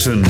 Jefferson.